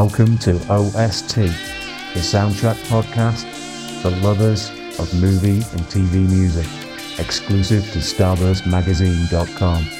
Welcome to OST, the soundtrack podcast for lovers of movie and TV music, exclusive to StarburstMagazine.com.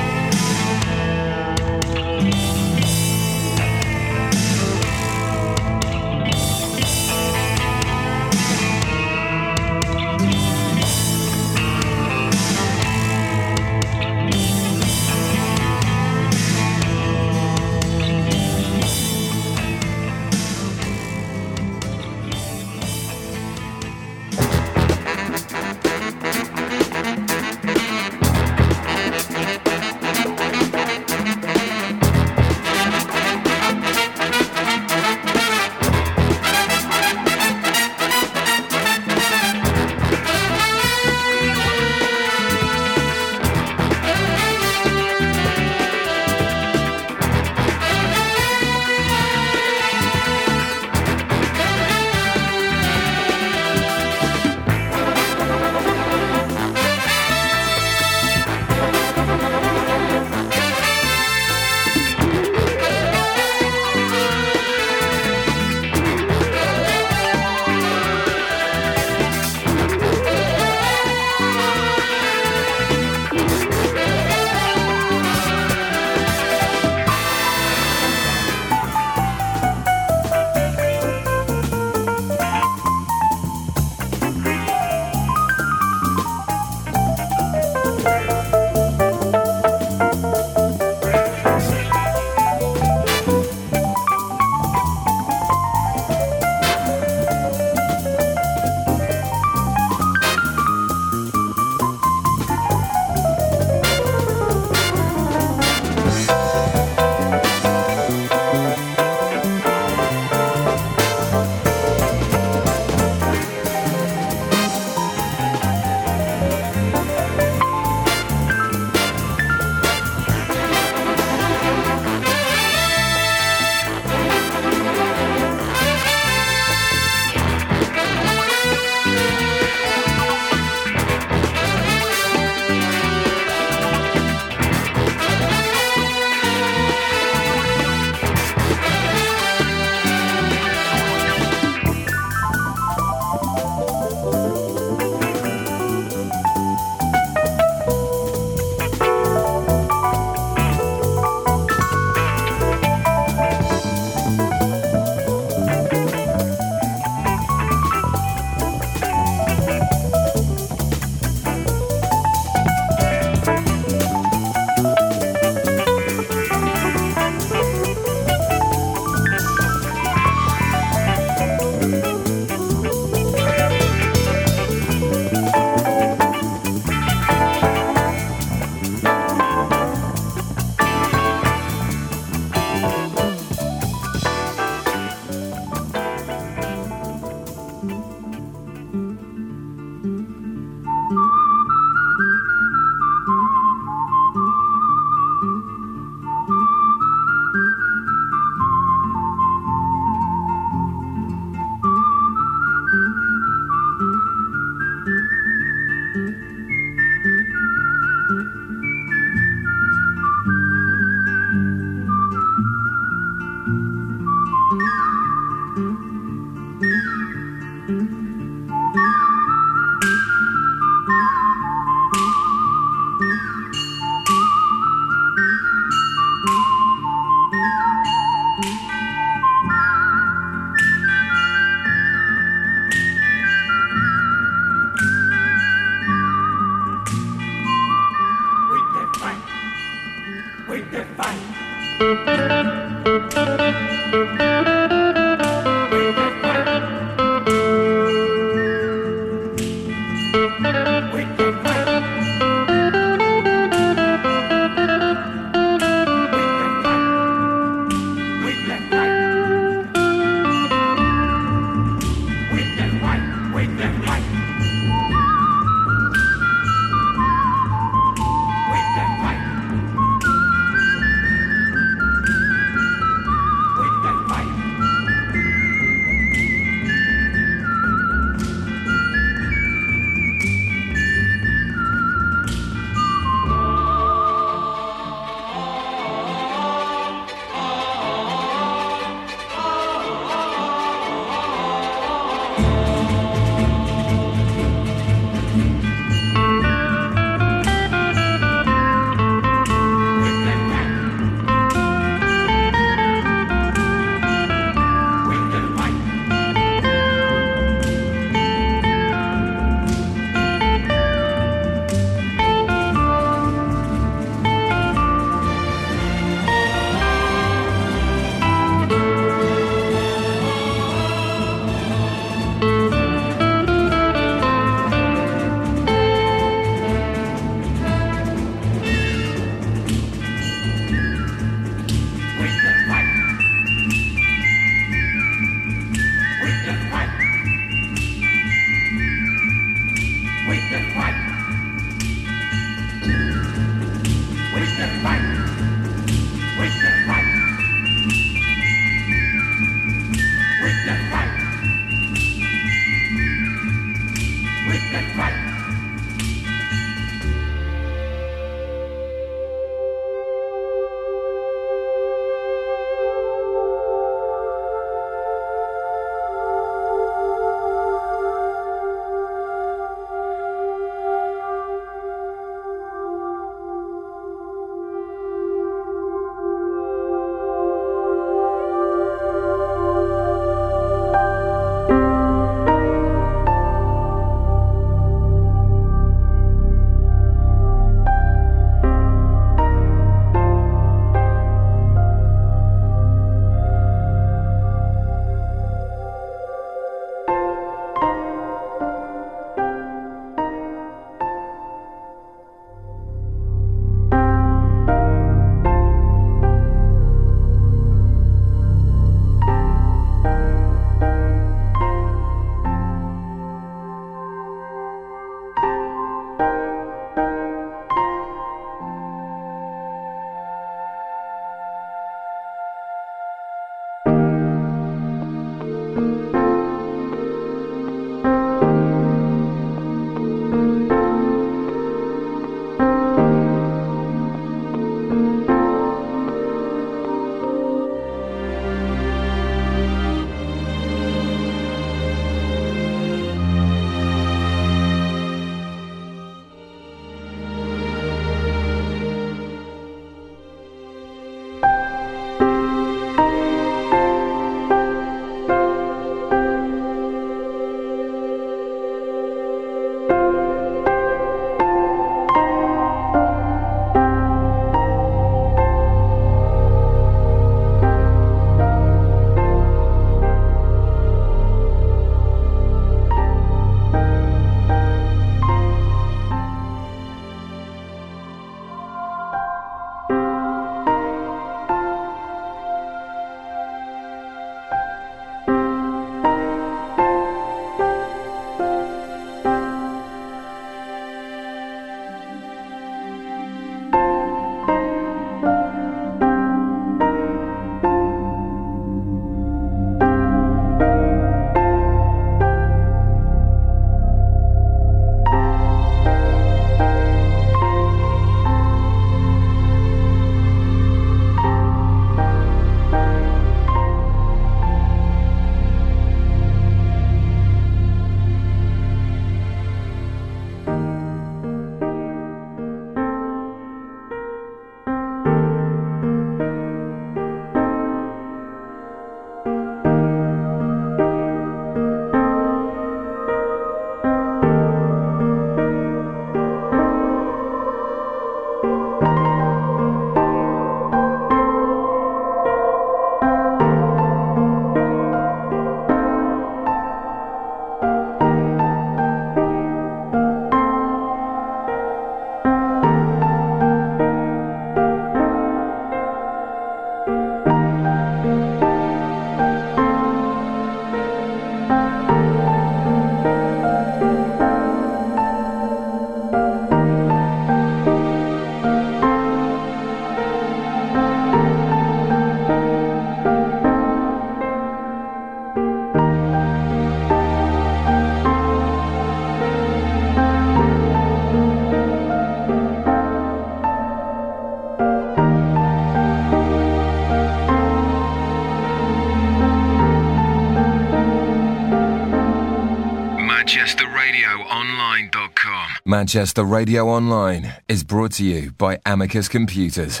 Manchester Radio Online is brought to you by Amicus Computers.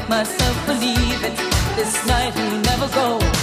make myself believe it. This night will never go.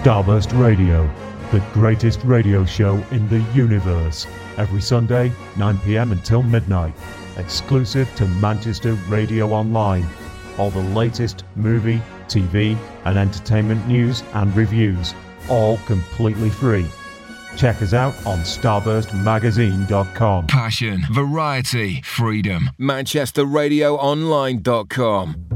Starburst Radio, the greatest radio show in the universe. Every Sunday, 9 pm until midnight. Exclusive to Manchester Radio Online. All the latest movie, TV, and entertainment news and reviews. All completely free. Check us out on starburstmagazine.com. Passion, variety, freedom. ManchesterRadioOnline.com.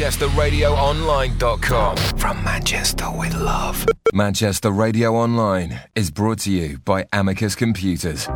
ManchesterRadioOnline.com. From Manchester with love. Manchester Radio Online is brought to you by Amicus Computers.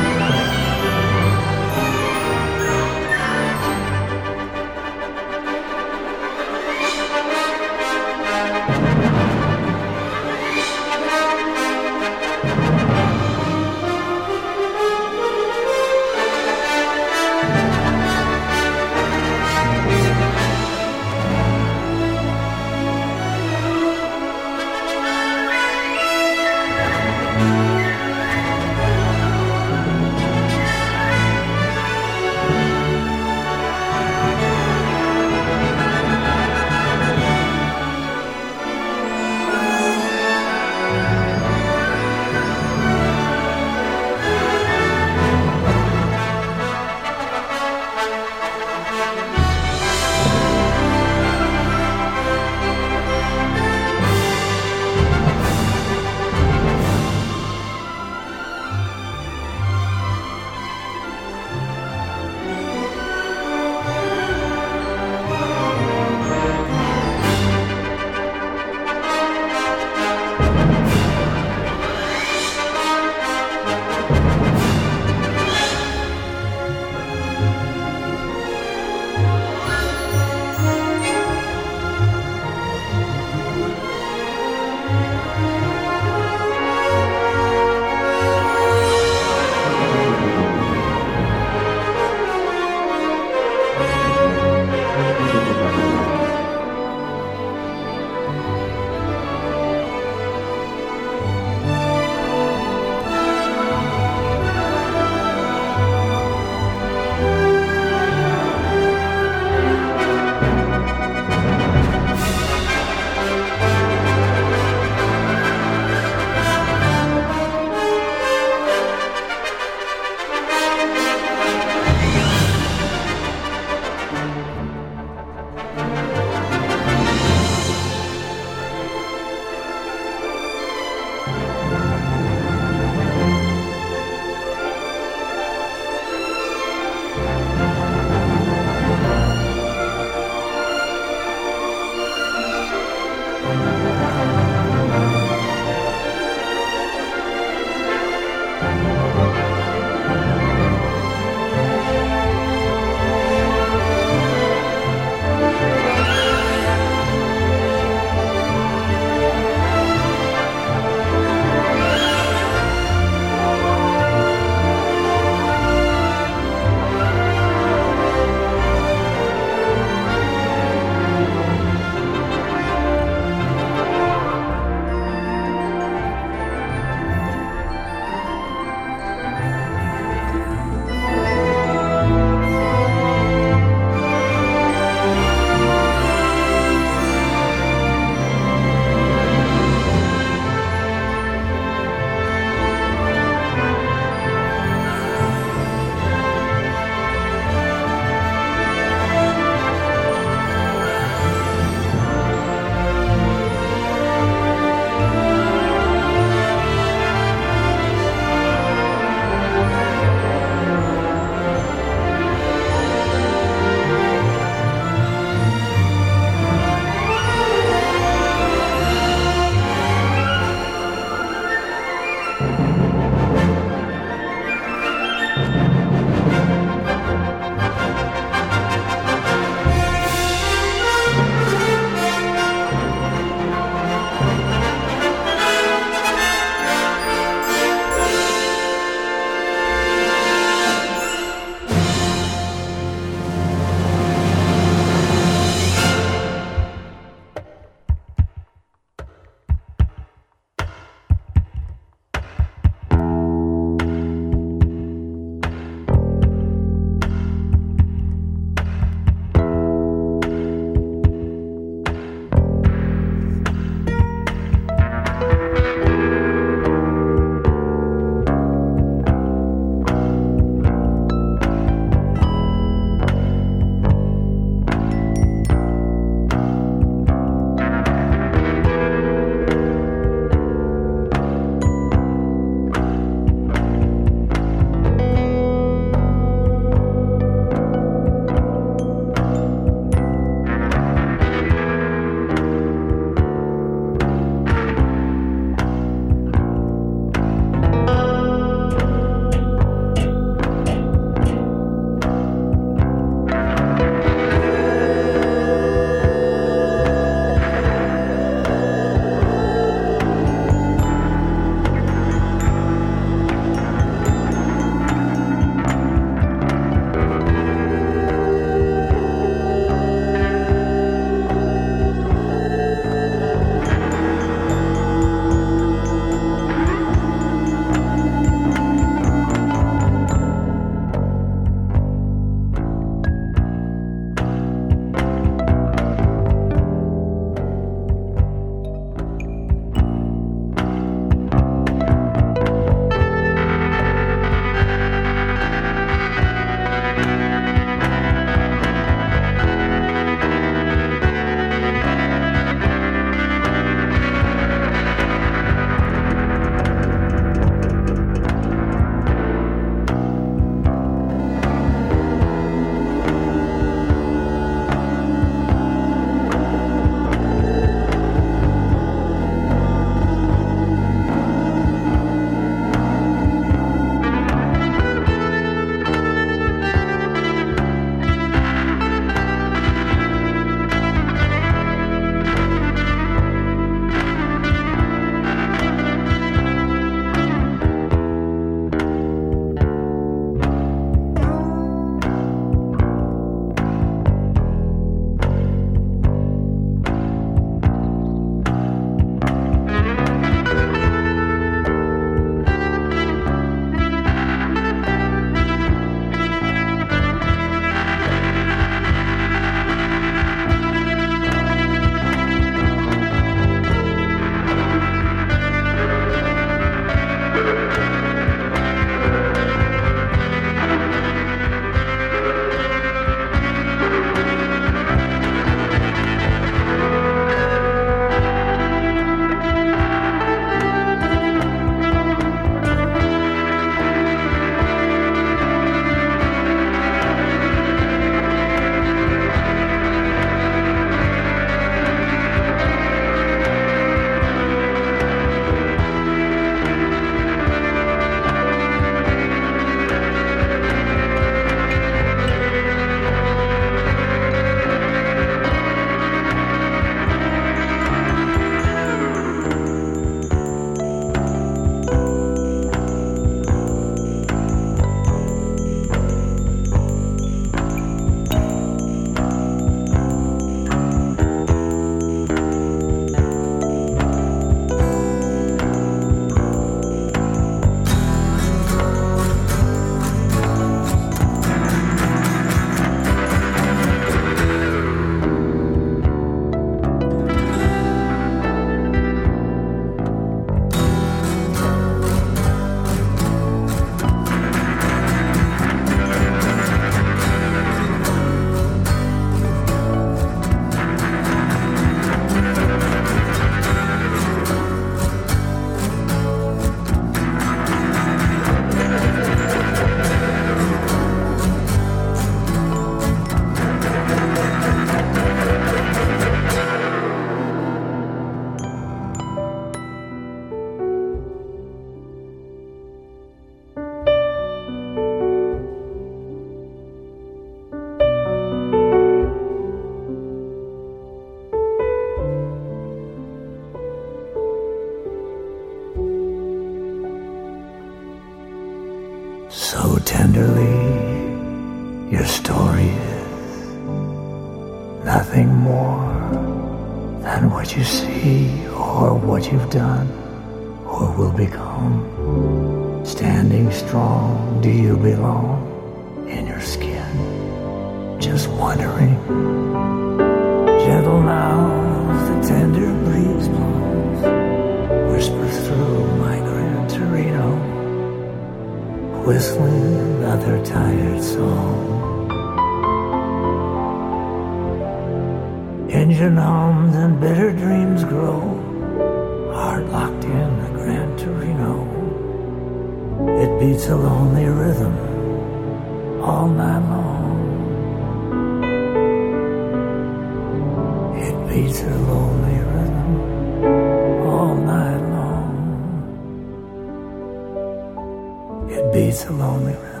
It beats a lonely rhythm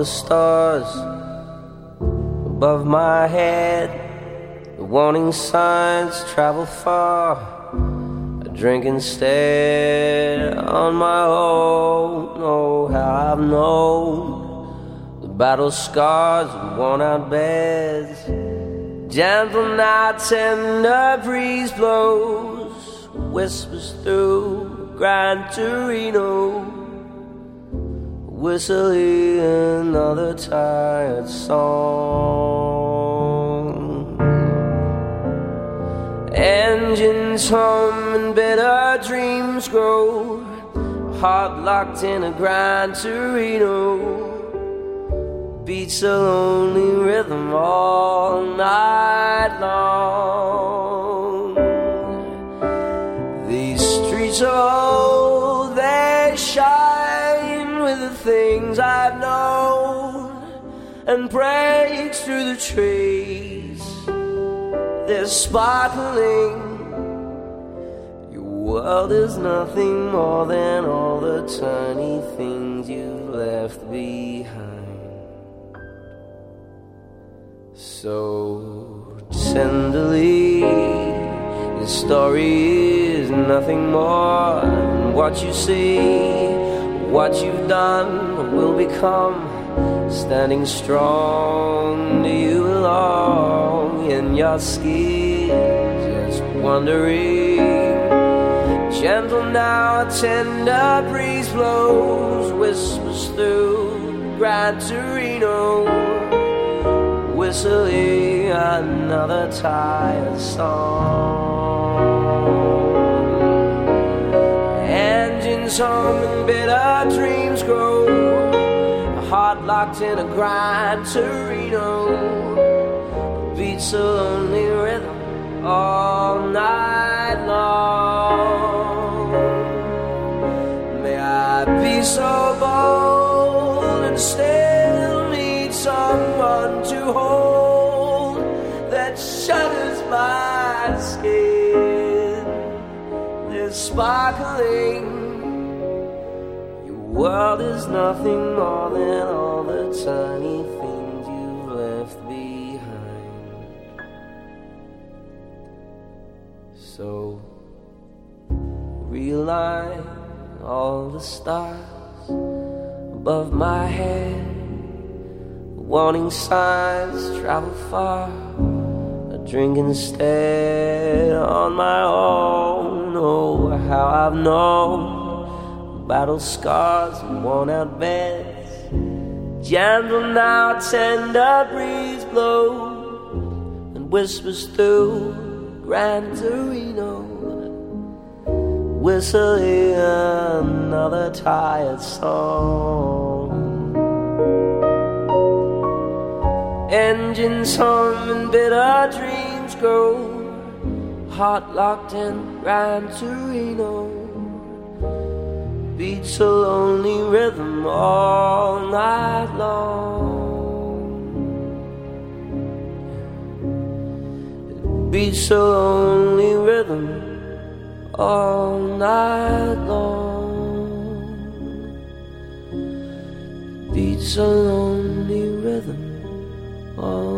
the stars above my head. The warning signs travel far. I drink instead on my own. Oh, how I've known the battle scars and worn out beds. Gentle nights and a breeze blows, whispers through Gran Torino whistling another tired song. Engines hum and better dreams grow, heart locked in a Gran Torino. Beats a lonely rhythm all night long. These streets are things I've known and breaks through the trees. They're sparkling. Your world is nothing more than all the tiny things you've left behind. So tenderly, this story is nothing more than what you see, what you've done will become. Standing strong, do you belong in your skin? Just wondering. Gentle now, a tender breeze blows, whispers through Gran Torino whistling another tired song. Engines hum and bitter dreams grow. A heart locked in a Gran Torino beats a lonely rhythm all night long. May I be so bold and still need someone to hold that shudders my skin. They're sparkling. World is nothing more than all the tiny things you've left behind. So realign all the stars above my head. Warning signs travel far. I drink instead on my own. Oh, how I've known battle scars and worn out beds. Gentle now, tender breeze blows and whispers through Gran Torino whistling another tired song. Engines hum and bitter dreams grow, heart locked in Gran Torino. Beats a lonely rhythm all night long. It beats a lonely rhythm all night long. It beats a lonely rhythm all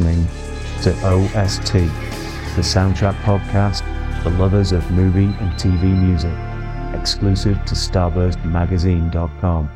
listening to OST, the soundtrack podcast for lovers of movie and TV music, exclusive to StarburstMagazine.com.